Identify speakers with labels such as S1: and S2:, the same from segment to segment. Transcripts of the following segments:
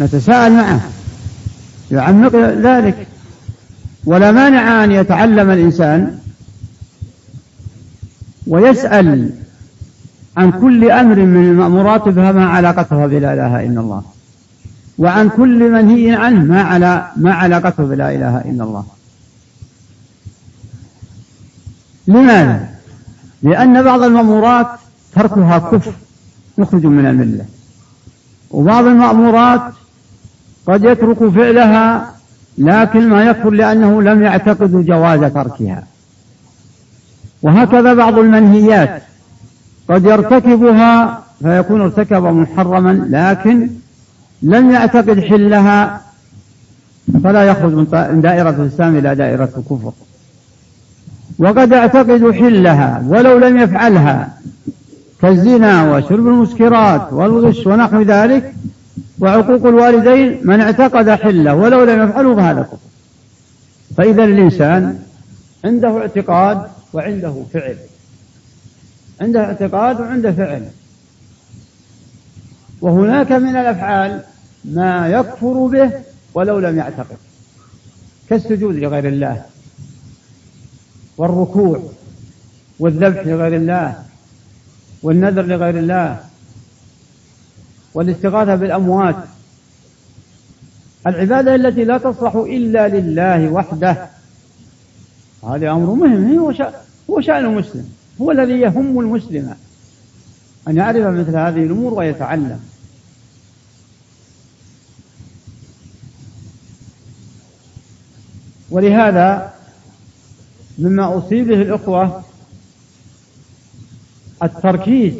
S1: نتساءل معه. يعمق ذلك. ولا مانع أن يتعلم الإنسان ويسأل عن كل أمر من المأمورات فما علاقته بلا إله إلا الله. وعن كل منهي عنه ما على ما علاقته بلا إله إلا الله. لماذا؟ لأن بعض المأمورات تركها كفر. مخرج من الملة. وبعض المأمورات قد يترك فعلها لكن ما يكفر لأنه لم يعتقد جواز تركها. وهكذا بعض المنهيات. قد يرتكبها فيكون ارتكب محرما لكن لم يعتقد حلها فلا يخرج من دائرة الإسلام إلى دائرة الكفر. وقد يعتقد حلها ولو لم يفعلها كالزنا وشرب المسكرات والغش ونحو ذلك وعقوق الوالدين من اعتقد حلة ولو لم يفعله فهذا كفر فإذا الإنسان عنده اعتقاد وعنده فعل. عنده اعتقاد وعنده فعل. وهناك من الأفعال ما يكفر به ولو لم يعتقد. كالسجود لغير الله. والركوع. والذبح لغير الله. والنذر لغير الله. والاستغاثة بالأموات. العبادة التي لا تصلح إلا لله وحده. هذا أمر مهم. هو هو شأن المسلم. هو الذي يهم المسلم أن يعرف مثل هذه الأمور ويتعلم. ولهذا مما أصيب به الإخوة التركيز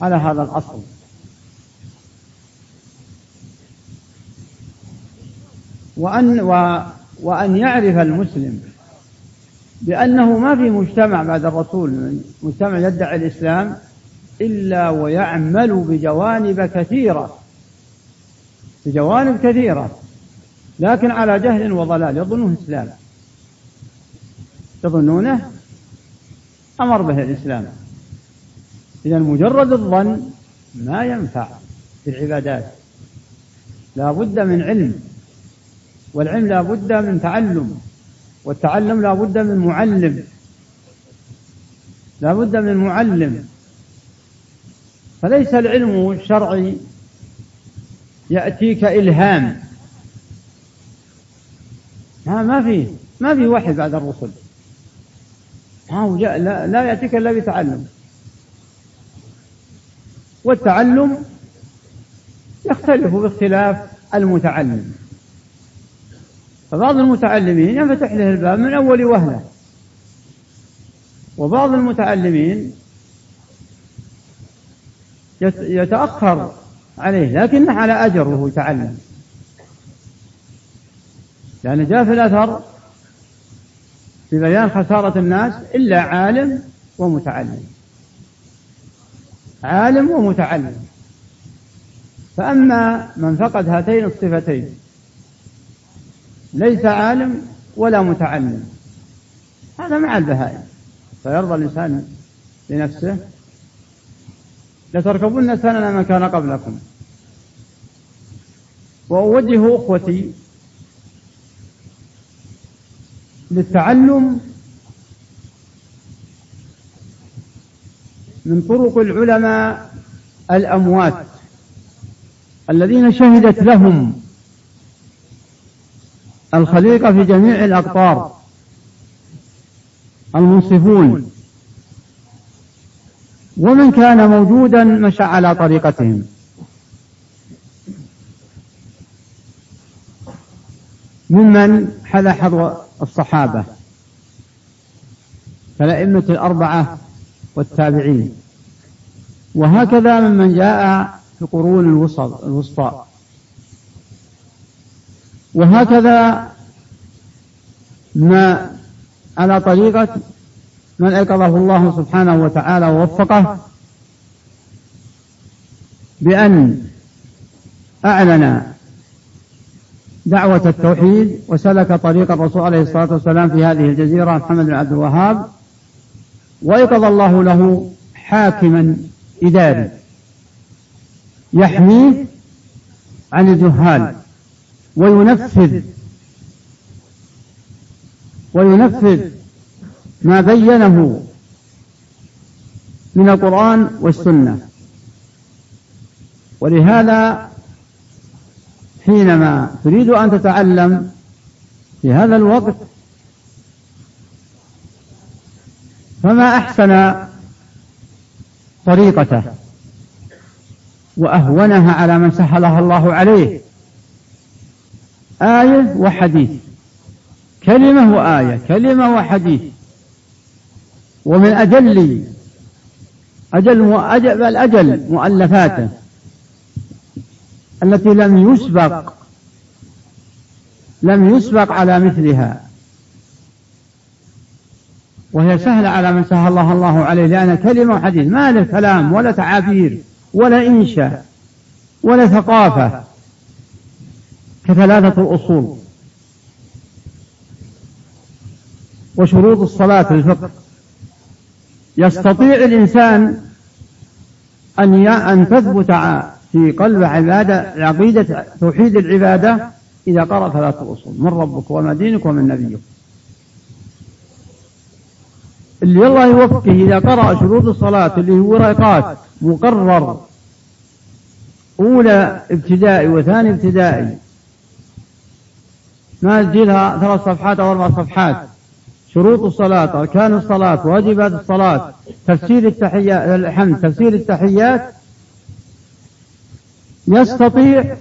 S1: على هذا الأصل. وأن و وأن يعرف المسلم بأنه ما في مجتمع بعد الرسول مجتمع يدعي الإسلام إلا ويعمل بجوانب كثيرة بجوانب كثيرة لكن على جهل وضلال يظنونه إسلام. يظنونه أمر به الإسلام. إذا مجرد الظن ما ينفع في العبادات. لا بد من علم. والعلم لا بد من تعلم والتعلم لا بد من معلم. لا بد من معلم. فليس العلم الشرعي يأتيك إلهام. ما ما في ما في وحي بعد الرسل. ما جاء لا, لا يأتيك إلا بتعلم. والتعلم يختلف باختلاف المتعلم. فبعض المتعلمين ينفتح له الباب من أول وهلة. وبعض المتعلمين يتأخر عليه لكنه على أجر وهو يتعلم. لأن جاء في الأثر في بيان خسارة الناس إلا عالم ومتعلم. عالم ومتعلم. فأما من فقد هاتين الصفتين ليس عالم ولا متعلم. هذا مع البهائم. فيرضى الإنسان لنفسه. لتركبن سنن من كان قبلكم. وأوجه أخوتي للتعلم من طرق العلماء الأموات الذين شهدت لهم الخليقة في جميع الأقطار. المنصفون. ومن كان موجودا مشى على طريقتهم. ممن حذا حظو الصحابة. كالأئمة الأربعة والتابعين. وهكذا ممن جاء في قرون الوسطى. وهكذا ما على طريقة من أيقظه الله سبحانه وتعالى ووفقه بأن أعلن دعوة التوحيد وسلك طريق الرسول عليه الصلاة والسلام في هذه الجزيرة محمد بن عبد الوهاب وأيقظ الله له حاكما إداري يحميه عن الجهال. وينفذ. وينفذ ما بينه من القرآن والسنة. ولهذا حينما تريد أن تتعلم في هذا الوقت فما أحسن طريقته وأهونها على من سهلها الله عليه؟ آية وحديث. كلمة وآية كلمة وحديث. ومن أجل أجل أجل الأجل مؤلفاته. التي لم يسبق لم يسبق على مثلها. وهي سهلة على من سهل الله الله عليه لأن كلمة وحديث ما له كلام ولا تعابير ولا إنشاء ولا ثقافة. كثلاثة الأصول. وشروط الصلاة في الفقه. يستطيع الإنسان أن أن تثبت في قلب عبادة عقيدة توحيد العبادة إذا قرأ ثلاثة الأصول. من ربك وما دينك ومن نبيك. اللي الله يوفقه إذا قرأ شروط الصلاة اللي هو ورقات مقرر. أولى ابتدائي وثاني ابتدائي. ما تجيلها ثلاث صفحات أو أربع صفحات. شروط الصلاة أركان الصلاة واجبات الصلاة تفسير التحيات الحمد تفسير التحيات. يستطيع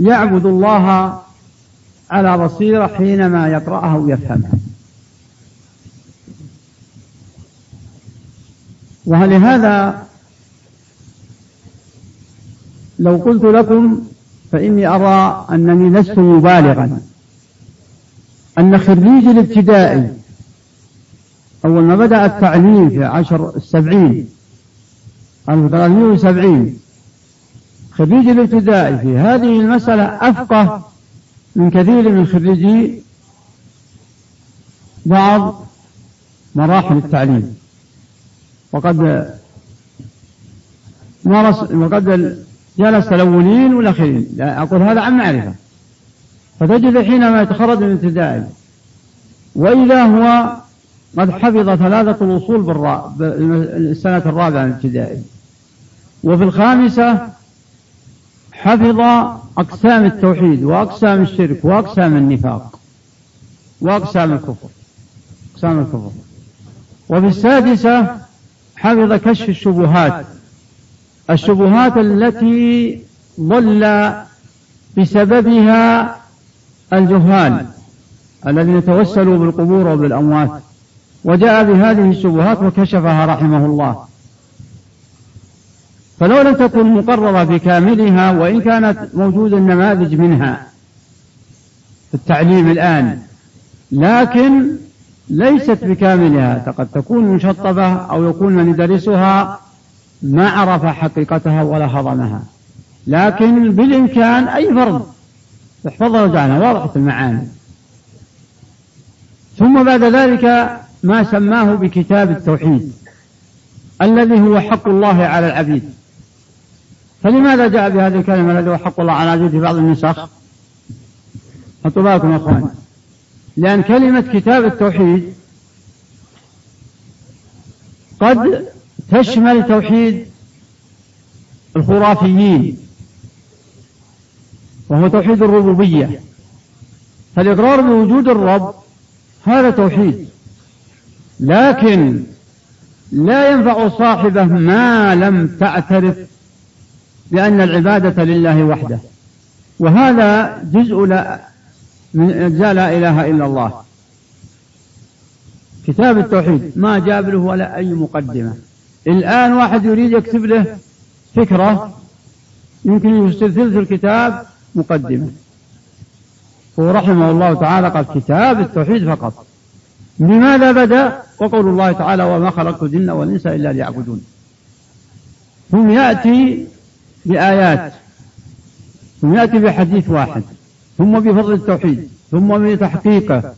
S1: يعبد الله على بصيرة حينما يقرأها ويفهمها ولهذا لو قلت لكم فإني أرى أنني لست مبالغا. أن خريج الابتدائي أول ما بدأ التعليم في عشر السبعين 1370 خريج الابتدائي في هذه المسألة أفقه من كثير من خريجي بعض مراحل التعليم. وقد مارس وقد جلس الأولين والأخيرين أقول هذا عن معرفة. فتجد حينما يتخرج من الابتدائي وإذا هو قد حفظ ثلاثة الأصول بالسنة الرابعة من الابتدائي وفي الخامسة حفظ أقسام التوحيد وأقسام الشرك وأقسام النفاق وأقسام الكفر أقسام الكفر. وفي السادسة حفظ كشف الشبهات الشبهات التي ضل بسببها الجهال الذين توسلوا بالقبور وبالأموات وجاء بهذه الشبهات وكشفها رحمه الله. فلو لم تكن مقررة بكاملها وإن كانت موجودة نماذج منها في التعليم الآن لكن ليست بكاملها. قد تكون مشطبة أو يكون من يدرسها ما عرف حقيقتها ولا هضمها. لكن بالإمكان أي فرد يحفظها وجعلها واضحة المعاني. ثم بعد ذلك ما سماه بكتاب التوحيد. الذي هو حق الله على العبيد. فلماذا جاء بهذه الكلمة الذي هو حق الله على العبيد في بعض النسخ؟ حطوا بالكم يا أخوان. لأن كلمة كتاب التوحيد قد تشمل توحيد الخرافيين وهو توحيد الربوبية. فالإقرار بوجود الرب هذا توحيد. لكن لا ينفع صاحبه ما لم تعترف بأن العبادة لله وحده. وهذا جزء لا من أجزاء لا إله إلا الله. كتاب التوحيد ما جاب له ولا أي مقدمة. الآن واحد يريد يكتب له فكرة يمكن يرسل ثلث الكتاب مقدمة هو رحمه الله تعالى قال كتاب التوحيد فقط. لماذا بدأ؟ وقول الله تعالى وما خلقت الجن والإنس إلا ليعبدون. ثم يأتي بآيات ثم يأتي بحديث واحد. ثم بفضل التوحيد ثم بتحقيقه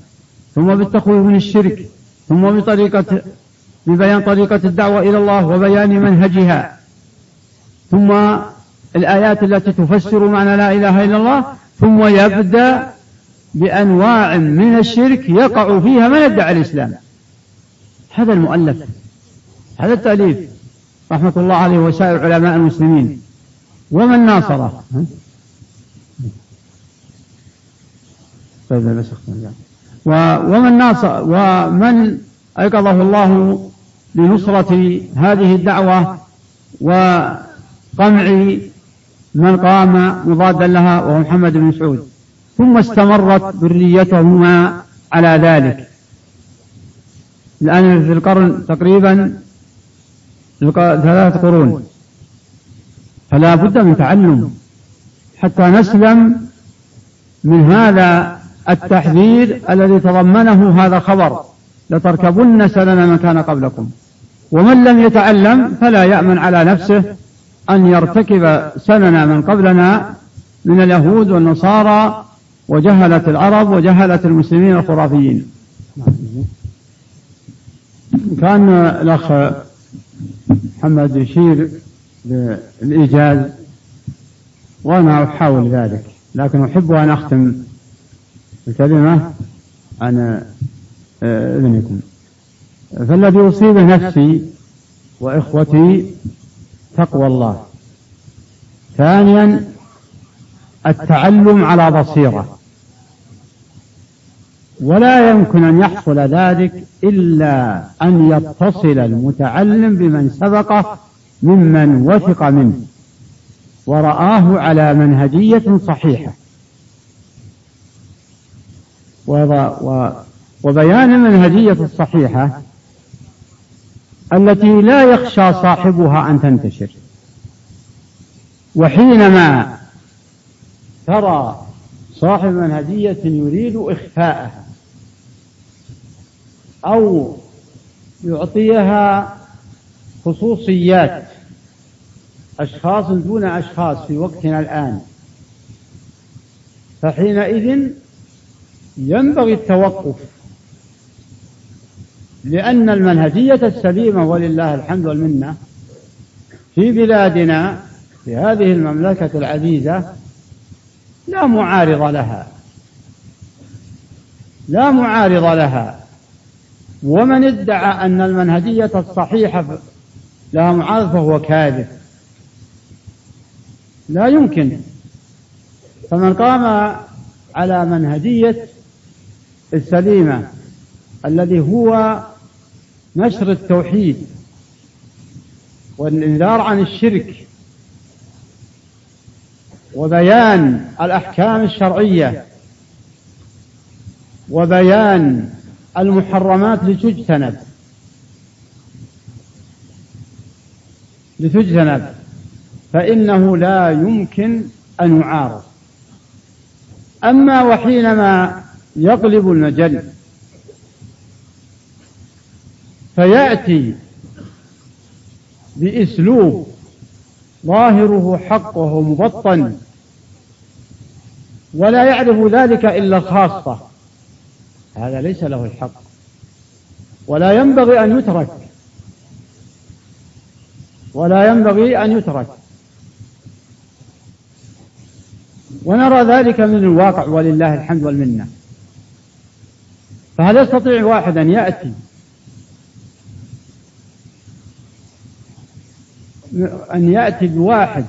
S1: ثم بالتخويف من الشرك ثم بطريقة ببيان طريقة الدعوة إلى الله وبيان منهجها. ثم الآيات التي تفسر معنى لا إله إلا الله ثم يبدأ بأنواع من الشرك يقع فيها من يدعي الإسلام. هذا المؤلف هذا التأليف رحمة الله عليه وسائر علماء المسلمين. ومن ناصره؟ طيب، ومن ناصر ومن أيقظه الله لنصرة هذه الدعوة وقمع من قام مضادا لها وهو محمد بن مسعود. ثم استمرت ذريتهما على ذلك. الآن في القرن تقريبا ثلاثة قرون. فلا بد من تعلم. حتى نسلم من هذا التحذير الذي تضمنه هذا الخبر. لتركبن سنن من كان قبلكم. ومن لم يتعلم فلا يأمن على نفسه أن يرتكب سنن من قبلنا من اليهود والنصارى وجهلة العرب وجهلة المسلمين الخرافيين كان الأخ محمد يشير بالإيجاز وأنا أحاول ذلك لكن أحب أن أختم الكلمة. عن آه، إذنكم فالذي يصيب نفسي وإخوتي تقوى الله. ثانيا التعلم على بصيرة. ولا يمكن أن يحصل ذلك إلا أن يتصل المتعلم بمن سبقه ممن وثق منه ورآه على منهجية صحيحة. وبيان المنهجية الصحيحة التي لا يخشى صاحبها أن تنتشر. وحينما ترى صاحب منهجية يريد إخفاءها أو يعطيها خصوصيات أشخاص دون أشخاص في وقتنا الآن فحينئذ ينبغي التوقف لأن المنهجية السليمة ولله الحمد والمنة في بلادنا في هذه المملكة العزيزة لا معارض لها. لا معارض لها. ومن ادعى أن المنهجية الصحيحة لها معارض فهو كاذب. لا يمكن. فمن قام على منهجية السليمة الذي هو نشر التوحيد والإنذار عن الشرك وبيان الأحكام الشرعية وبيان المحرمات لتجتنب لتجتنب فإنه لا يمكن أن يعارض. أما وحينما يقلب المجل فيأتي بأسلوب ظاهره حق وهو مبطن ولا يعرف ذلك إلا الخاصة هذا ليس له الحق. ولا ينبغي أن يترك. ولا ينبغي أن يترك. ونرى ذلك من الواقع ولله الحمد والمنة. فهل يستطيع واحد أن يأتي أن يأتي بواحد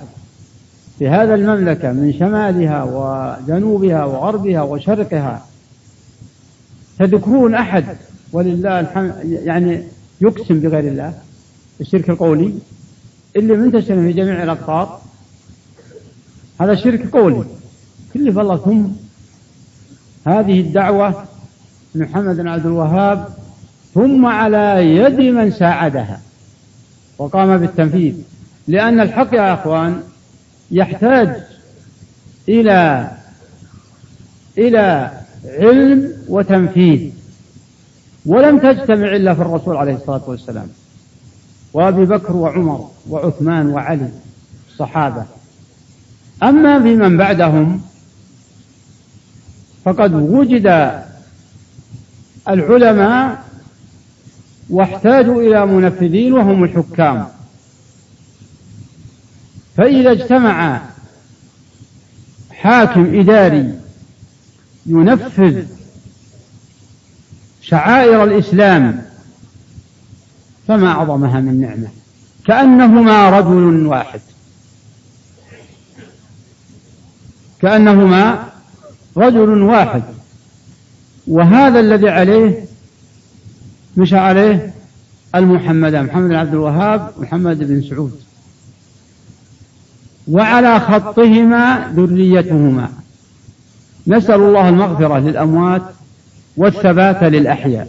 S1: في هذا المملكة من شمالها وجنوبها وغربها وشرقها تذكرون أحد ولله الحمد يعني يقسم بغير الله الشرك القولي؟ اللي منتشر في جميع الأقطار؟ هذا شرك قولي. كلف الله ثم هذه الدعوة محمد بن عبد الوهاب ثم على يد من ساعدها وقام بالتنفيذ. لأن الحق يا أخوان يحتاج إلى إلى علم وتنفيذ ولم تجتمع إلا في الرسول عليه الصلاة والسلام. وأبي بكر وعمر وعثمان وعلي الصحابة أما في من بعدهم فقد وجد العلماء واحتاجوا إلى منفذين وهم الحكام. فإذا اجتمع حاكم إداري ينفذ شعائر الإسلام فما أعظمها من نعمة كأنهما رجل واحد. كأنهما رجل واحد. وهذا الذي عليه مشى عليه المحمدان محمد بن عبد الوهاب محمد بن سعود. وعلى خطهما ذريتهما. نسأل الله المغفرة للأموات والثبات للأحياء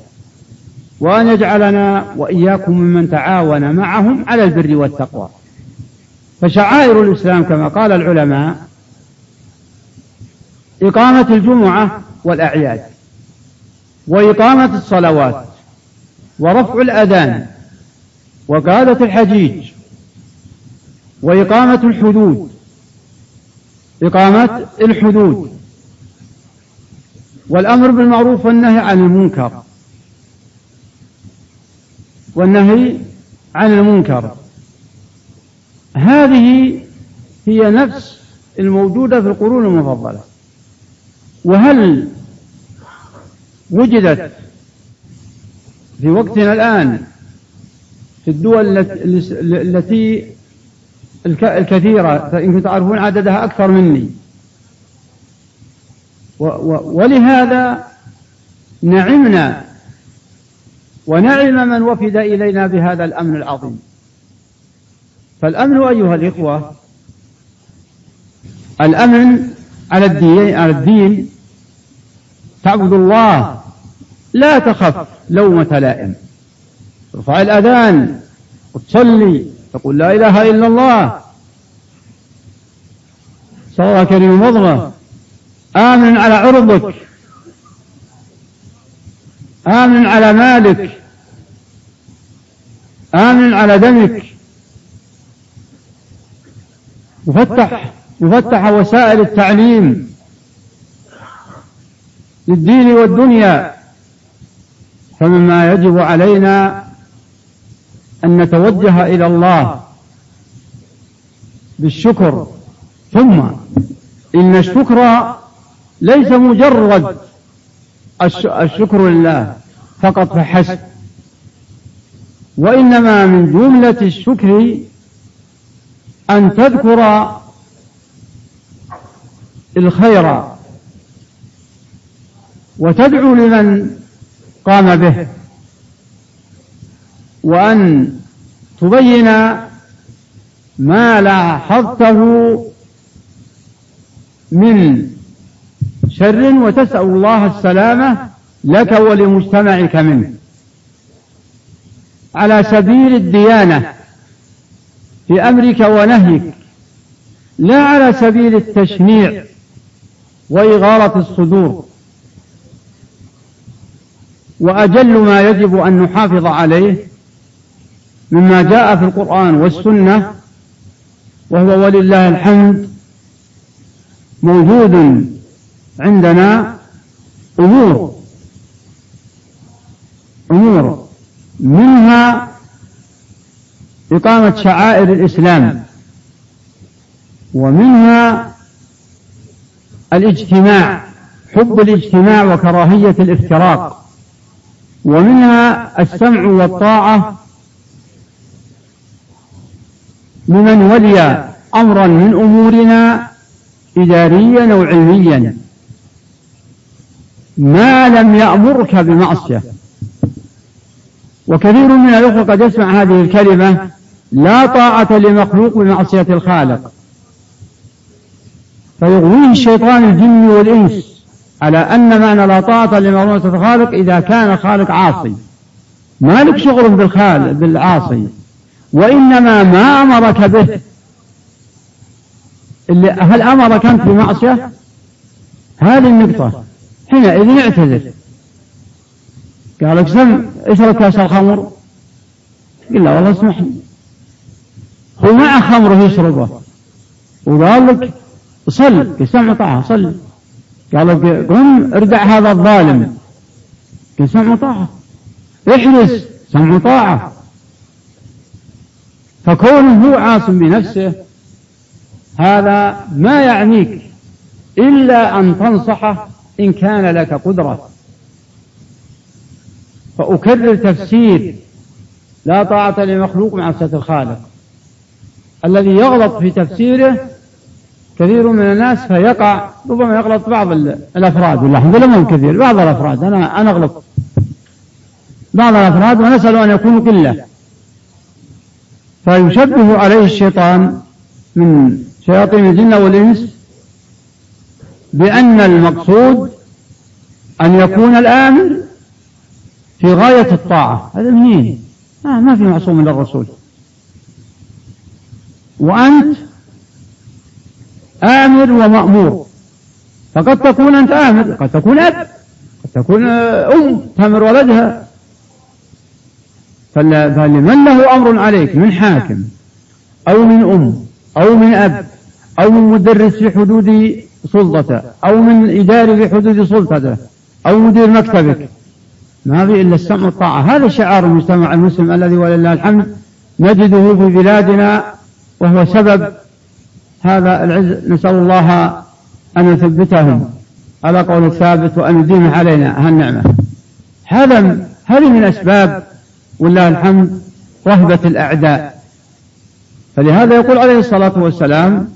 S1: وأن يجعلنا وإياكم ممن تعاون معهم على البر والتقوى. فشعائر الإسلام كما قال العلماء إقامة الجمعة والأعياد وإقامة الصلوات ورفع الأذان وقادة الحجيج وإقامة الحدود. إقامة الحدود. والأمر بالمعروف والنهي عن المنكر. والنهي عن المنكر. هذه هي نفس الموجودة في القرون المفضلة. وهل وجدت في وقتنا الآن في الدول التي الكثيرة فإنكم تعرفون عددها أكثر مني. ولهذا نعمنا ونعم من وفد إلينا بهذا الأمن العظيم. فالأمن أيها الإخوة الأمن على الدين, على الدين تعبد الله لا تخف لومة لائم. ترفع الأذان وتصلي تقول لا إله إلا الله. صلى كريم مضغة. آمن على عرضك. آمن على مالك. آمن على دمك. مفتح مفتح وسائل التعليم. للدين والدنيا. فمما يجب علينا أن نتوجه إلى الله بالشكر. ثم إن الشكر ليس مجرد الشكر لله فقط فحسب. وإنما من جملة الشكر أن تذكر الخير وتدعو لمن قام به. وأن تبين ما لاحظته من شر وتسأل الله السلامة لك ولمجتمعك منه. على سبيل الديانة في أمرك ونهيك لا على سبيل التشنيع وإغارة الصدور. وأجل ما يجب أن نحافظ عليه مما جاء في القرآن والسنة وهو ولله الحمد موجود عندنا أمور أمور منها إقامة شعائر الإسلام ومنها الاجتماع حب الاجتماع وكراهية الافتراق ومنها السمع والطاعة لمن ولي أمرا من أمورنا إداريا أو علميا. ما لم يأمرك بمعصية. وكثير من الأخوة قد يسمع هذه الكلمة لا طاعة لمخلوق بمعصية الخالق. فيغويه الشيطان الجن والإنس على أن معنى لا طاعة لمعصية الخالق إذا كان الخالق عاصي. ما لك شغل بالخالق بالعاصي. وإنما ما أمرك به. اللي هل أمرك أنت بمعصية؟ هذه النقطة. حينئذ اعتذر. قال لك سم اشرب كاس الخمر. قل لا والله اسمح لي. هو مع خمره يشربه. وقال لك صل سمع طاعة صل. قال لك قم اردع هذا الظالم. قل سمع طاعة احرس سمع طاعة فكونه هو عاصم بنفسه هذا ما يعنيك إلا أن تنصحه إن كان لك قدرة. فأكرر تفسير لا طاعة لمخلوق مع صفة الخالق. الذي يغلط في تفسيره كثير من الناس فيقع ربما يغلط بعض الأفراد والحمد لله مو كثير بعض الأفراد أنا أنا أغلط. بعض الأفراد ونسأل أن يكونوا قلة. فيشبه عليه الشيطان من شياطين الجن والإنس بأن المقصود أن يكون الامر في غاية الطاعة. هذا منين؟ آه ما في معصوم من الرسول. وأنت آمر ومأمور. فقد تكون أنت آمر قد تكون أب قد تكون أم تأمر ولدها. فلمن له أمر عليك؟ من حاكم. أو من أم. أو من أب. أو من مدرس في حدود سلطته أو من إداري في حدود سلطته أو مدير مكتبك. ما في إلا السمع والطاعة. هذا شعار المجتمع المسلم الذي ولله الحمد نجده في بلادنا وهو سبب هذا العز. نسأل الله أن يثبتهم. على قول الثابت وأن يديم علينا. هالنعمة. هذا هذه من أسباب ولله الحمد رهبة الأعداء. فلهذا يقول عليه الصلاة والسلام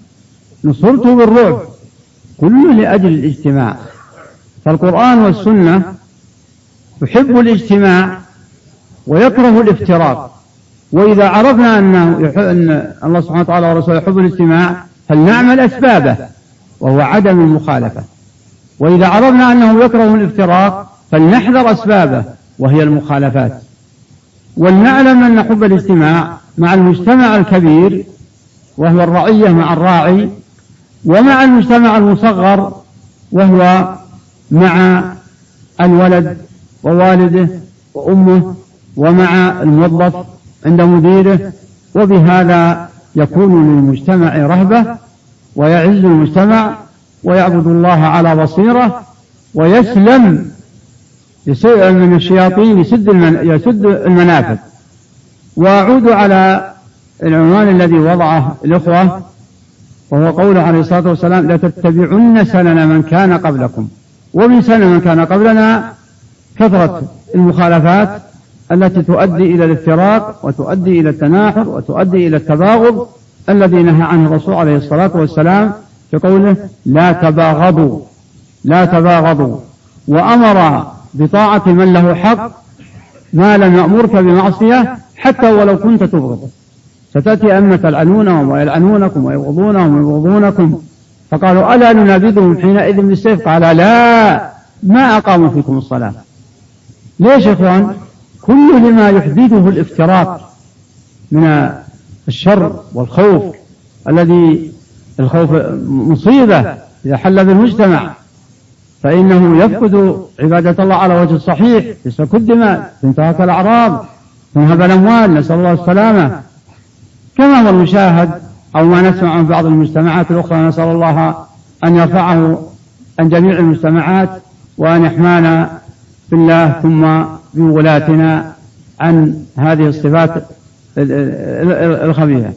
S1: نصرت بالرعب كله لأجل الاجتماع. فالقرآن والسنة يحب الاجتماع ويكره الافتراق. وإذا عرفنا أنه أن الله سبحانه وتعالى ورسوله يحب الاجتماع فلنعمل أسبابه وهو عدم المخالفة. وإذا عرفنا أنه يكره الافتراق فلنحذر أسبابه وهي المخالفات. ولنعلم أن حب الاجتماع مع المجتمع الكبير وهو الرعية مع الراعي ومع المجتمع المصغر وهو مع الولد ووالده وأمه ومع الموظف عند مديره وبهذا يكون للمجتمع رهبة ويعز المجتمع ويعبد الله على بصيرة ويسلم من الشياطين يسد يسد المنافذ. وأعود على العنوان الذي وضعه الإخوة وهو قوله عليه الصلاة والسلام لتتبعن سنن من كان قبلكم. ومن سنن من كان قبلنا كثرة المخالفات التي تؤدي إلى الافتراق وتؤدي إلى التناحر وتؤدي إلى التباغض الذي نهى عنه الرسول عليه الصلاة والسلام في قوله لا تباغضوا لا تباغضوا. وأمر بطاعة من له حق ما لم يأمرك بمعصية حتى ولو كنت تبغضه. ستأتي أمة تلعنونهم ويلعنونكم ويبغضونهم ويبغضونكم. فقالوا ألا ننابذهم حينئذ بالسيف؟ قال لا ما أقاموا فيكم الصلاة. ليش يا إخوان؟ كل ما يحدثه الافتراق من الشر والخوف الذي الخوف مصيبة إذا حل بالمجتمع. فإنه يفقد عبادة الله على وجه الصحيح تسفك الدماء تنتهك الأعراض تنهب الأموال نسأل الله السلامة. كما هو المشاهد أو ما نسمع عن بعض المجتمعات الأخرى نسأل الله أن يرفعه عن جميع المجتمعات وأن يحمانا بالله ثم بولاتنا عن هذه الصفات الخبيثة.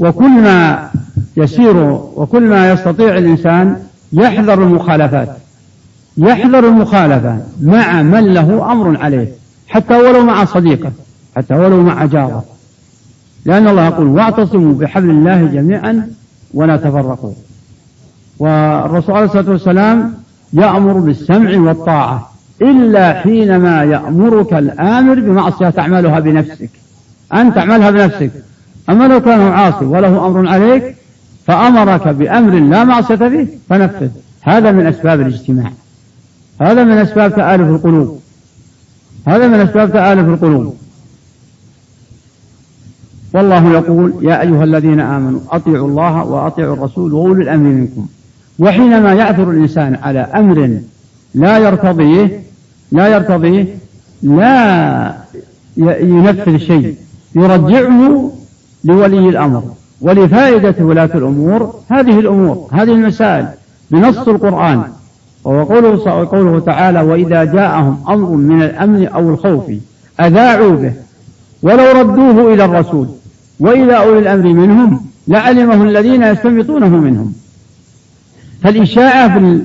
S1: وكل ما يسير وكل ما يستطيع الإنسان يحذر المخالفات. يحذر المخالفة مع من له أمر عليه حتى ولو مع صديقه حتى ولو مع جاره. لأن الله يقول واعتصموا بحبل الله جميعا ولا تفرقوا. والرسول عليه الصلاة والسلام يأمر بالسمع والطاعة إلا حينما يأمرك الآمر بمعصية تعملها بنفسك. أن تعملها بنفسك. أما لو كان عاصي وله أمر عليك فأمرك بأمر لا معصية فيه فنفذ. هذا من أسباب الاجتماع. هذا من أسباب تآلف القلوب. هذا من أسباب تآلف القلوب. والله يقول يا أيها الذين آمنوا أطيعوا الله وأطيعوا الرسول وأولي الأمر منكم. وحينما يعثر الإنسان على أمر لا يرتضيه لا يرتضيه لا ينفذ شيء يرجعه لولي الأمر ولفائدة ولاة الأمور هذه الأمور هذه المسائل بنص القرآن. وهو قوله, قوله تعالى وإذا جاءهم أمر من الأمن أو الخوف أذاعوا به ولو ردوه إلى الرسول وإلى أولي الأمر منهم لعلمه الذين يستنبطونه منهم. فالإشاعة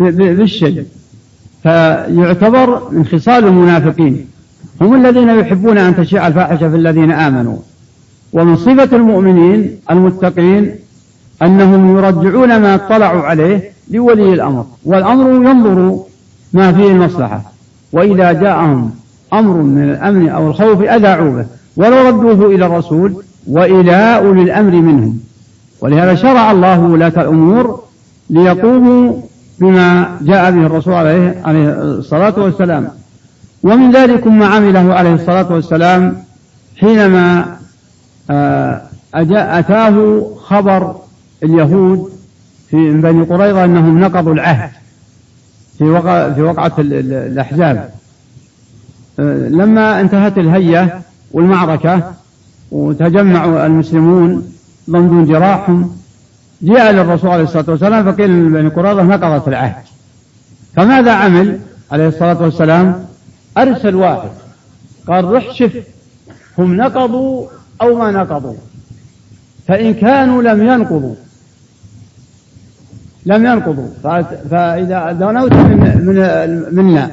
S1: بالشيء فيعتبر من خصال المنافقين. هم الذين يحبون أن تشيع الفاحشة في الذين آمنوا. ومن صفة المؤمنين المتقين أنهم يرجعون ما اطلعوا عليه لولي الأمر والأمر ينظر ما فيه المصلحة. وإذا جاءهم أمر من الأمن أو الخوف أذاعوا به ولو ردوه إلى الرسول وإلى أولي الأمر منهم. ولهذا شرع الله ولاة الأمور ليقوموا بما جاء به الرسول عليه, عليه الصلاة والسلام. ومن ذلك ما عمله عليه الصلاة والسلام حينما آه، أتاه خبر اليهود في من بني قريظة أنهم نقضوا العهد. في وقع في وقعة الأحزاب. آه، لما انتهت الهية والمعركة وتجمع المسلمون ضمن جراحهم جاء للرسول عليه الصلاة والسلام فقيل لبني قريظة نقضت العهد. فماذا عمل عليه الصلاة والسلام؟ أرسل واحد. قال رح شف. هم نقضوا أو ما نقضوا. فإن كانوا لم ينقضوا. لم ينقضوا. فإذا دنوت من, من منا.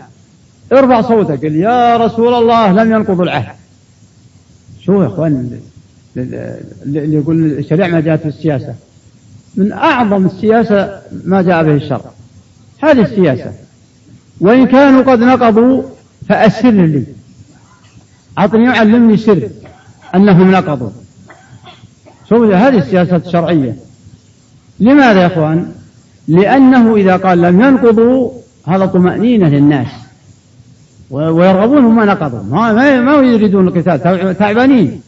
S1: ارفع صوتك. يا رسول الله لم ينقضوا العهد. شو يا إخوان اللي يقول الشريعة ما جاءت في السياسة من أعظم السياسة ما جاء به الشرع. هذه السياسة. وإن كانوا قد نقضوا فأسر لي. أعطني علمني سر أنهم نقضوا. شوف هذه السياسة الشرعية. لماذا يا أخوان؟ لأنه إذا قال لم ينقضوا هذا طمأنينة للناس. ويرغبون ما نقضوا. ما, ما يريدون القتال تعبانين.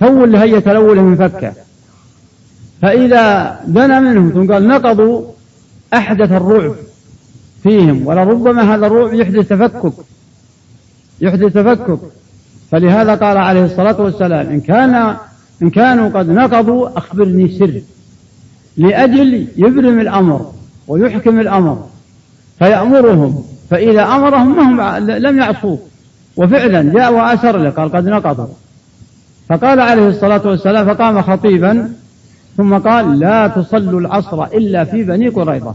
S1: تو هي تلوله من فكه فإذا دنا منهم ثم قال نقضوا أحدث الرعب فيهم. ولربما هذا الرعب يحدث تفكك. يحدث تفكك. فلهذا قال عليه الصلاة والسلام إن كان إن كانوا قد نقضوا أخبرني سر. لأجل يبرم الأمر ويحكم الأمر فيأمرهم فإذا أمرهم ما هم لم يعصوه. وفعلا جاء وأسر له قال قد نقضوا فقال عليه الصلاة والسلام فقام خطيبا ثم قال لا تصلوا العصر إلا في بني قريظة.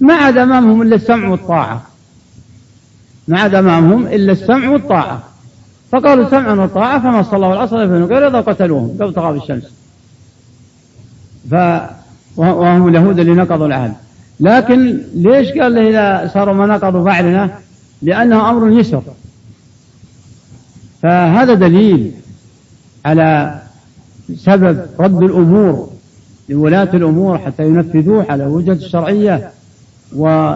S1: ما عاد أمامهم إلا السمع والطاعة. ما عاد أمامهم إلا السمع والطاعة. فقالوا سمعا وطاعة فما صلوا العصر في بني قريظة وقتلوهم قبل تغاب الشمس. وهم اليهود اللي نقضوا العهد. لكن ليش قال له إذا صاروا ما نقضوا فعلنا لأنه أمر يسر. فهذا دليل على سبب رد الأمور لولاة الأمور حتى ينفذوه على وجهة الشرعية و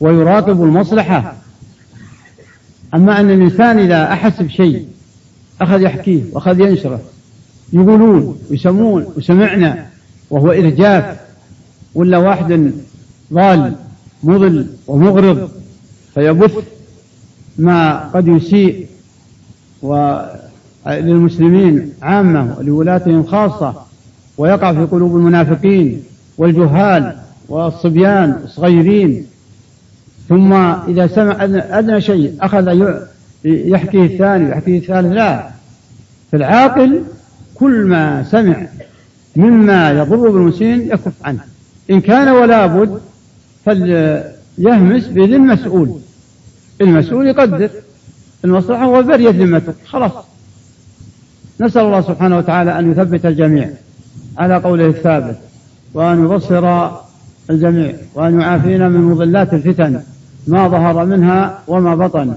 S1: ويراقبوا المصلحة. أما أن الإنسان إذا أحس بشيء أخذ يحكيه وأخذ ينشره يقولون ويسمون وسمعنا وهو إرجاف ولا واحد ضال مضل ومغرض فيبث ما قد يسيء. للمسلمين عامة ولولاتهم خاصة ويقع في قلوب المنافقين والجهال والصبيان الصغيرين ثم إذا سمع أدنى شيء أخذ يحكيه الثاني يحكيه الثالث لا. فالعاقل كل ما سمع مما يضر بالمسلمين يكف عنه. إن كان ولا بد فليهمس بيد المسؤول. المسؤول يقدر المصلحة وبرية ذمته خلاص. نسأل الله سبحانه وتعالى أن يثبت الجميع على قوله الثابت وأن يبصر الجميع وأن يعافينا من مضلات الفتن ما ظهر منها وما بطن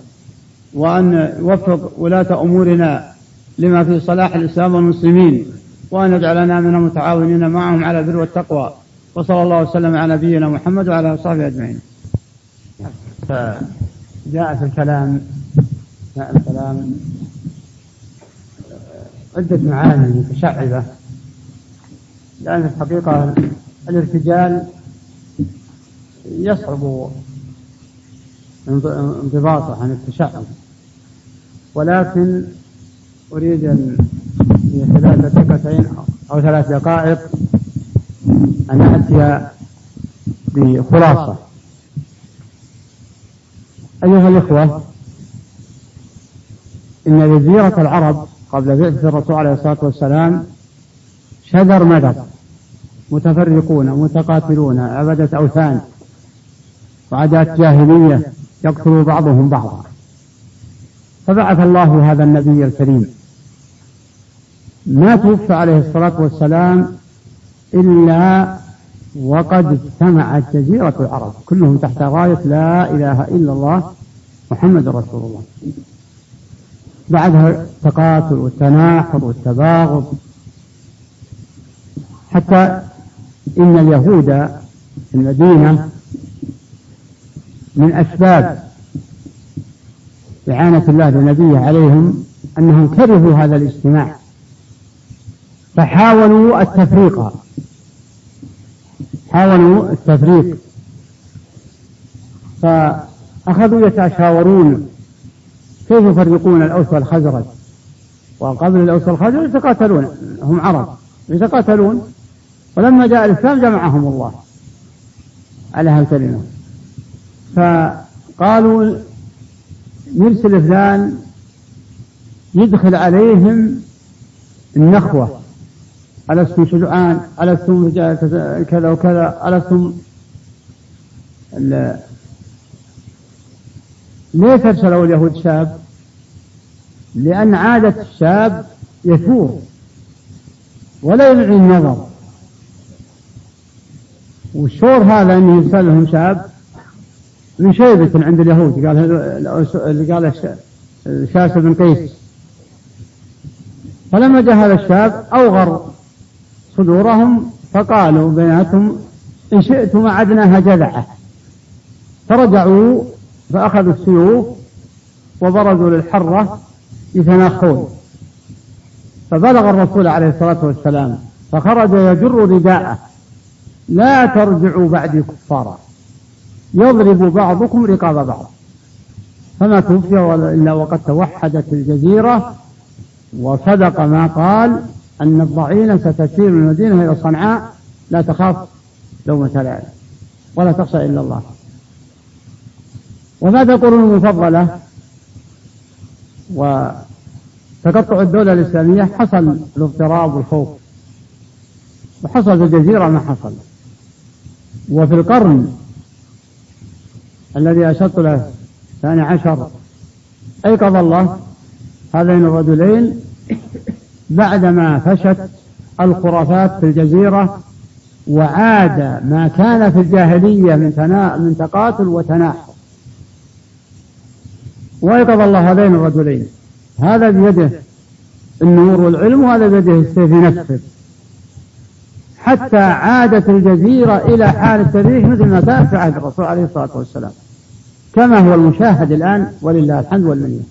S1: وأن يوفق ولاة أمورنا لما في صلاح الإسلام والمسلمين وأن يجعلنا من المتعاونين معهم على البر والتقوى. وصلى الله وسلم على نبينا محمد وعلى آله وصحبه أجمعين. فجاء في الكلام جاء الكلام عدة معاني متشعبة لأن الحقيقة الارتجال يصعب انضباطه عن التشعب ولكن أريد أن في خلال دقيقتين أو ثلاث دقائق أن أتي بخلاصة. أيها الإخوة إن جزيرة العرب قبل بعثة الرسول عليه الصلاة والسلام شذر مدر متفرقون متقاتلون عبدة أوثان وعادات جاهلية يقتل بعضهم بعضا. فبعث الله هذا النبي الكريم. ما توفى عليه الصلاة والسلام إلا وقد اجتمعت جزيرة العرب كلهم تحت راية لا إله إلا الله محمد رسول الله. بعدها التقاتل والتناحر والتباغض. حتى إن اليهود في المدينة من أسباب إعانة الله لنبيه عليهم أنهم كرهوا هذا الاجتماع فحاولوا التفريق. حاولوا التفريق. فأخذوا يتشاورون كيف يفرقون الأوس والخزرج. وقبل الأوس والخزرج يتقاتلون هم عرب يتقاتلون. ولما جاء الإسلام جمعهم الله على هالكلمة فقالوا نرسل فلان يدخل عليهم النخوة. ألستم شجعان ألستم كذا وكذا ألستم ليش أرسلوا اليهود شاب؟ لأن عادة الشاب يثور ولا يلعي النظر والشور هذا أنه يرسل لهم شاب من شيبة عند اليهود قال اللي قال شاس بن قيس فلما جاء هذا الشاب أوغر صدورهم فقالوا بيناتهم إن شئتم أعدناها جذعة. فرجعوا فأخذوا السيوف وبرزوا للحرة يتناخون. فبلغ الرسول عليه الصلاة والسلام فخرج يجر رداءه لا ترجعوا بعدي كفارا يضرب بعضكم رقاب بعض. فما توفي إلا وقد توحدت الجزيرة وصدق ما قال أن الضعينة ستسير من المدينة إلى صنعاء لا تخاف لومة لائم ولا تخشى إلا الله. وبعد القرون المفضلة؟ وتقطع الدولة الإسلامية حصل الاضطراب والخوف. وحصل في الجزيرة ما حصل. وفي القرن الذي أشرت له الثاني عشر أيقظ الله هذين الرجلين بعدما فشت الخرافات في الجزيرة وعاد ما كان في الجاهلية من من تقاتل وتناحر. وأيقظ الله هذين الرجلين. هذا بيده النور والعلم وهذا بيده السيف ينفذ حتى عادت الجزيرة إلى حال التاريخ مثل ما كان في عهد الرسول عليه الصلاة والسلام. كما هو المشاهد الآن ولله الحمد والمنة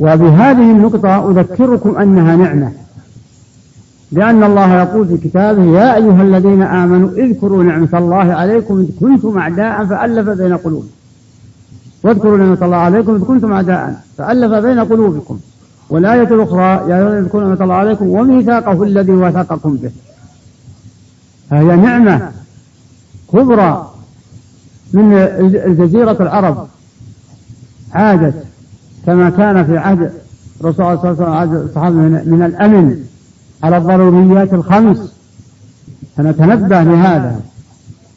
S1: وبهذه النقطة أذكركم أنها نعمة. لأن الله يقول في كتابه يا أيها الذين آمنوا اذكروا نعمة الله عليكم إذ كنتم أعداء فألف بين قلوبكم. واذكروا نعمة الله عليكم إذ كنتم أعداء فألف بين قلوبكم. والآية الأخرى يا أيها الذين اذكروا نعمة الله عليكم وميثاقه الذي وثقكم به. فهي نعمة كبرى من الجزيرة العرب. عادت كما كان في عهد الرسول صلى الله عليه وسلم من الأمن على الضروريات الخمس. فنتنبه لهذا.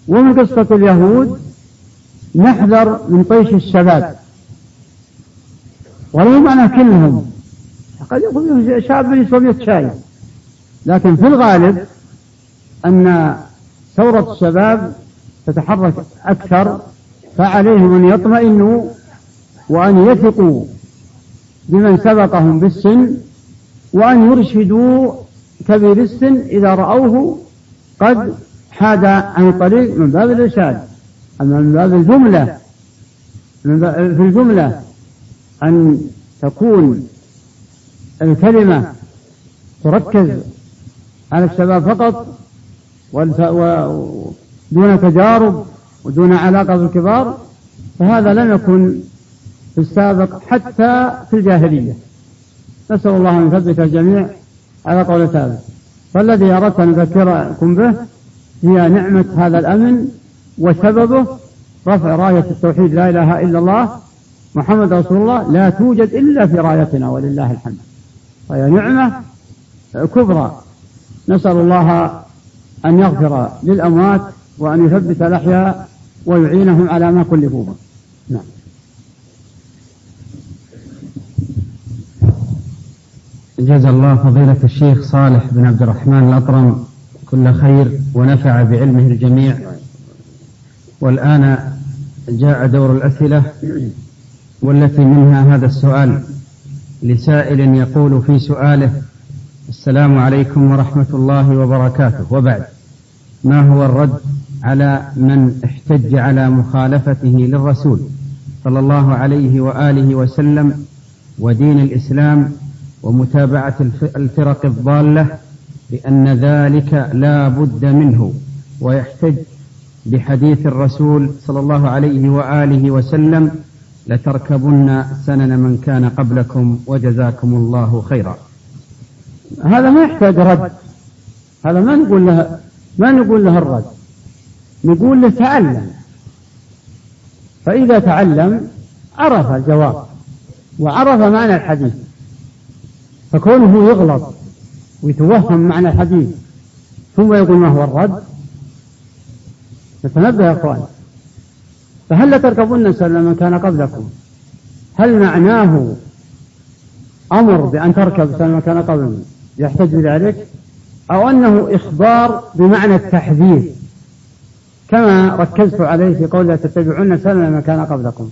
S1: ومن قصة اليهود نحذر من طيش الشباب. ولو معنى كلهم قد يكون شاب 100 شاي. لكن في الغالب أن ثورة الشباب تتحرك أكثر فعليهم أن يطمئنوا وأن يثقوا. بمن سبقهم بالسن وأن يرشدوا كبير السن إذا رأوه قد حاد عن الطريق من باب الإرشاد. أما من باب الجملة من باب في الجملة أن تكون الكلمة تركز على الشباب فقط ودون تجارب ودون علاقة بالكبار فهذا لم يكن في السابق حتى في الجاهلية. نسأل الله أن يثبت الجميع على قول ثابت. فالذي أردت أن أذكركم به هي نعمة هذا الأمن وسببه رفع راية التوحيد لا إله إلا الله محمد رسول الله لا توجد إلا في رايتنا ولله الحمد. فهي نعمة كبرى. نسأل الله أن يغفر للأموات وأن يثبت الأحياء ويعينهم على ما كلفوا به نعم
S2: جزا الله فضيلة الشيخ صالح بن عبد الرحمن الأطرم كل خير ونفع بعلمه الجميع. والآن جاء دور الأسئلة والتي منها هذا السؤال لسائل يقول في سؤاله السلام عليكم ورحمة الله وبركاته. وبعد ما هو الرد على من احتج على مخالفته للرسول صلى الله عليه وآله وسلم ودين الإسلام ومتابعة الفرق الضالة لأن ذلك لا بد منه ويحتج بحديث الرسول صلى الله عليه وآله وسلم لتركبن سنن من كان قبلكم وجزاكم الله خيرا.
S1: هذا ما يحتاج رد هذا ما نقول له ما نقول له الرد نقول له تعلم. فإذا تعلم عرف الجواب وعرف معنى الحديث. فكونه يغلط ويتوهم معنى الحديث ثم يقول ما هو الرد؟ نتنبه يا إخوان. فهل لتركبن سلم من كان قبلكم؟ هل معناه أمر بأن تركب سلم من كان قبلكم يحتج بذلك؟ أو أنه إخبار بمعنى التحذير كما ركزت عليه في قول لا تتبعون سلم من كان قبلكم؟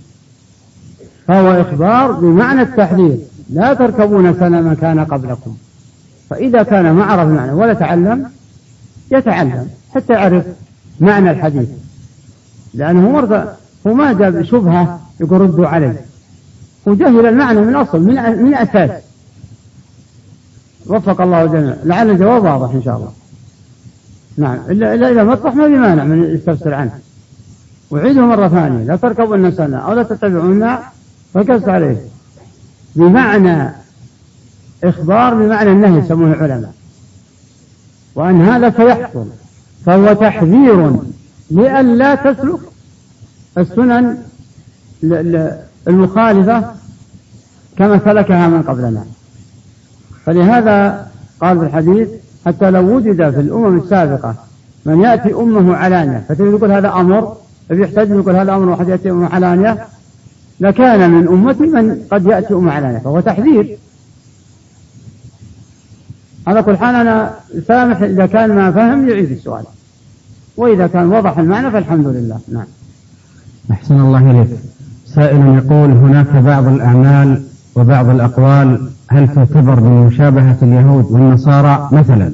S1: فهو إخبار بمعنى التحذير. لا تركبون سنة من كان قبلكم. فإذا كان ما عرف المعنى ولا تعلم يتعلم حتى يعرف معنى الحديث. لأنه مرضى هو ما جاب شبهة يقول ردوا عليه. هو جهل المعنى من أصل من من أساس. وفق الله الجميع لعل الجواب واضح إن شاء الله. نعم. إلا إلا إذا مطرح ما في مانع من يستفسر عنه. أعيده مرة ثانية. لا تركبون سنة أو لا تتبعون ركزت عليه. بمعنى إخبار بمعنى النهي يسمونه العلماء وأن هذا سيحصل فهو تحذير لئلا تسلك. السنن المخالفة كما سلكها من قبلنا. فلهذا قال في الحديث حتى لو وجد في الأمم السابقة من يأتي أمه علانية فتجد يقول هذا أمر يحتاج يقول هذا أمر وحد يأتي أمه علانية لكان من أمتي من قد يأتي أم علانية فهو تحذير. على كل حال أنا سامح إذا كان ما فهم يعيد السؤال. وإذا كان وضح المعنى فالحمد لله. نعم.
S2: أحسن الله إليك. سائل يقول هناك بعض الأعمال وبعض الأقوال هل تعتبر من مشابهة اليهود والنصارى؟ مثلا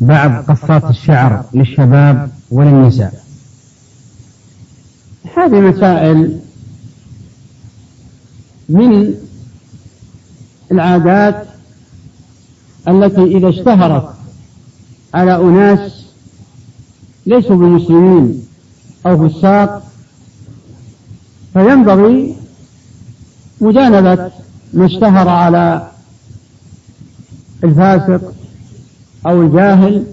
S2: بعض قصات الشعر للشباب وللنساء.
S1: هذه مسائل من العادات التي إذا اشتهرت على أناس ليسوا بمسلمين أو فساق فينبغي مجانبة ما اشتهر على الفاسق أو الجاهل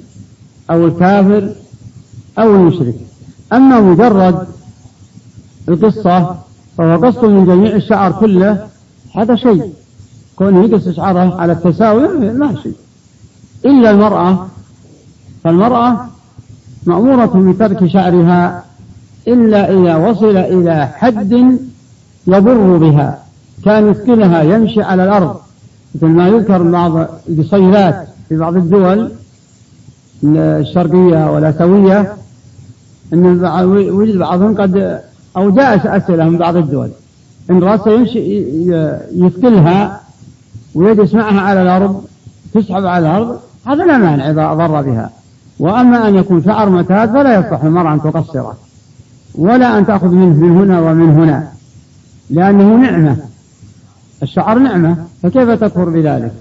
S1: أو الكافر أو المشرك. أما مجرد القصة فهو قص من جميع الشعر كله هذا شيء. كونه يقص شعره على التساوي ما شيء. إلا المرأة فالمرأة مأمورة بترك شعرها إلا إذا وصل إلى حد يضر بها. كان يثقلها يمشي على الأرض. مثل ما يذكر بعض القصيرات في بعض الدول الشرقية والآسيوية أن وجد بعضهم قد أو جاء أسئلة من بعض الدول. إن رأسه يمشي يثقلها ويجلس معها على الأرض تسحب على الأرض هذا لا مانع إذا ضر بها. وأما أن يكون شعر معتاد فلا يصح للمرأة أن تقصره. ولا أن تأخذ منه من هنا ومن هنا. لأنه نعمة. الشعر نعمة فكيف تكفر بذلك؟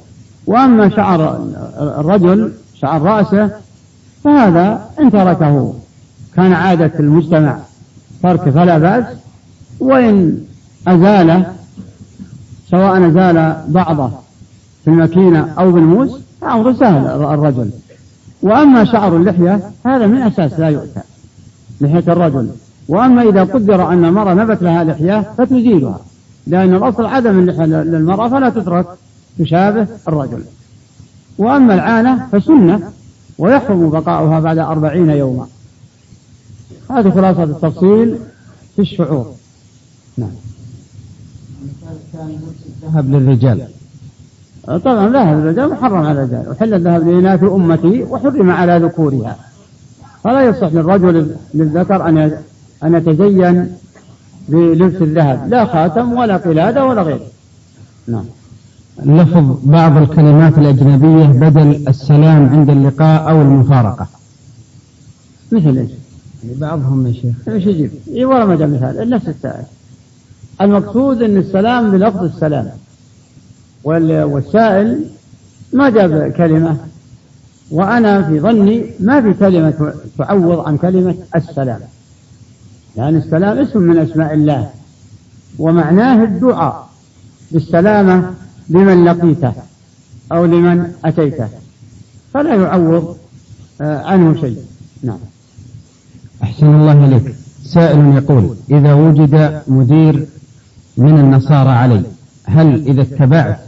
S1: وأما شعر الرجل شعر رأسه فهذا إن تركه كان عادة المجتمع. ترك فلا بأس وإن أزاله سواء أزال بعضه في الماكينة أو بالموس فأمر سهل الرجل. وأما شعر اللحية هذا من أساس لا يؤتى لحية الرجل. وأما إذا قدر أن المرأة نبت لها لحية فتزيلها لأن الأصل عدم اللحية للمرأة فلا تترك تشابه الرجل. وأما العانة فسنة ويحرم بقاؤها بعد أربعين يوما. هذه خلاصة التفصيل في الشعور. نعم.
S2: الذهب للرجال.
S1: طبعا ذهب الرجال محرم على الرجال وحل الذهب لإناث أمتي وحرم على ذكورها. فلا يصح للرجل للذكر أن أن يتزين بلبس الذهب لا خاتم ولا قلادة ولا غيره. نعم.
S2: لفظ بعض الكلمات الأجنبية بدل السلام عند اللقاء أو المفارقة.
S1: مثل إيش؟
S2: يعني بعضهم يا شيخ.
S1: إيش يجيب؟ اي والله ما جاء مثال نفس السائل المقصود إن السلام بلفظ السلام. والسائل ما جاب كلمة. وأنا في ظني ما في كلمة تعوض عن كلمة السلام. لأن السلام اسم من أسماء الله. ومعناه الدعاء بالسلامة لمن لقيته أو لمن أتيته. فلا يعوض آه، عنه شيء.
S2: أحسن الله إليك. سائل يقول إذا وجد مدير من النصارى علي هل إذا اتبعت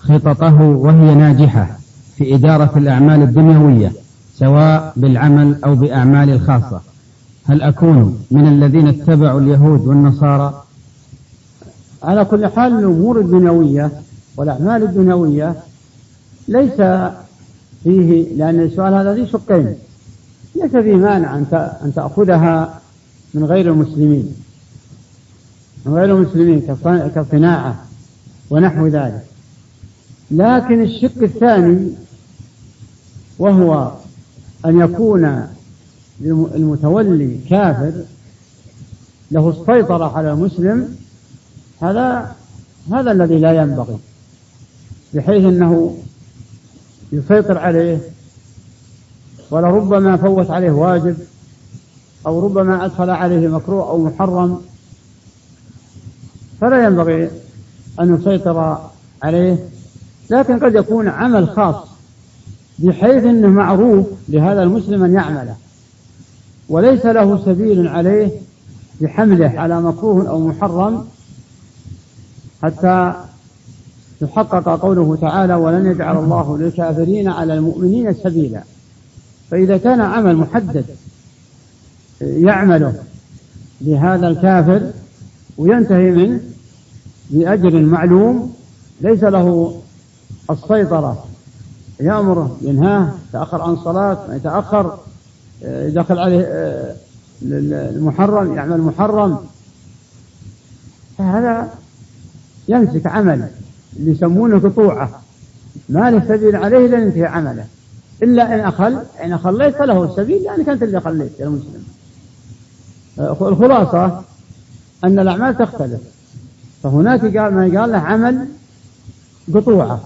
S2: خططه وهي ناجحة في إدارة الأعمال الدنيوية سواء بالعمل أو بأعمال الخاصة هل أكون من الذين اتبعوا اليهود والنصارى؟
S1: على كل حال الأمور الدنيوية والأعمال الدنيوية ليس فيه لأن السؤال هذا ذي شقين. ليس فيه مانع أن تأخذها من غير المسلمين. من غير المسلمين كصناعة ونحو ذلك. لكن الشق الثاني وهو أن يكون المتولي كافر له السيطرة على المسلم هذا هذا الذي لا ينبغي بحيث أنه يسيطر عليه ولربما فوت عليه واجب أو ربما أدخل عليه مكروه أو محرم فلا ينبغي أن يسيطر عليه لكن قد يكون عمل خاص بحيث أنه معروف لهذا المسلم أن يعمله. وليس له سبيل عليه بحمله على مكروه أو محرم حتى يحقق قوله تعالى ولن يجعل الله للكافرين على المؤمنين سبيلا. فإذا كان عمل محدد يعمله لهذا الكافر وينتهي منه بأجر معلوم ليس له السيطرة يأمره ينهاه يتأخر عن صلاة يتأخر يدخل عليه آه، المحرم يعمل محرم. فهذا يمسك عمل اللي يسمونه قطوعة. ما له سبيل عليه إلا ينتهي عمله. إلا إن أخل إن أخليت فله السبيل لأنك أنت اللي خليت يا المسلم آه، الخلاصة أن الأعمال تختلف. فهناك قال ما قال له عمل قطوعة.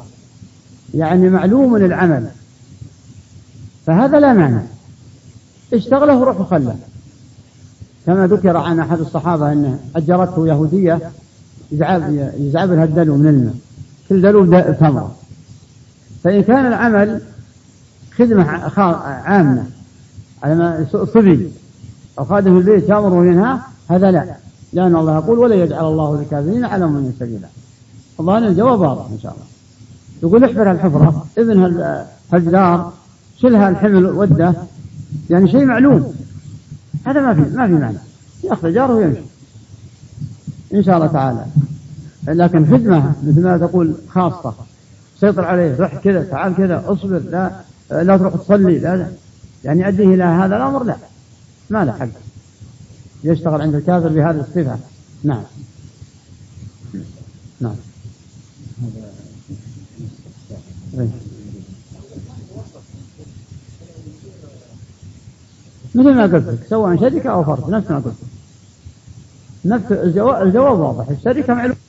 S1: يعني معلوم العمل فهذا لا معنى. اشتغله وروح وخله. كما ذكر عن أحد الصحابة أنه أجرته يهودية يزعب يزعب لها الدلو من الماء. كل دلو ثمرة فإن كان العمل خدمة عامة. على صبي أو خادم البيت يأمر وينهى هذا لا. لأن الله يقول ولا يجعل الله للكافرين على من سبيلا الظاهر الجواب واضح إن شاء الله. يقول احفر الحفرة ابن هالجدار شلها الحمل وده يعني شيء معلوم. هذا ما في ما في معنى. يأخذ جاره ويمشي. إن شاء الله تعالى. لكن خدمة مثل ما تقول خاصة. سيطر عليه روح كذا تعال كذا اصبر لا. لا تروح تصلي لا يعني أديه إلى هذا الأمر لا. ما له حق. يشتغل عند الكافر بهذه الصفة. نعم. نعم. هذا مثل ما قلت لك سواء شركة أو فرد نفس ما قلت نفس الجواب, الجواب واضح. الشركة معلومة.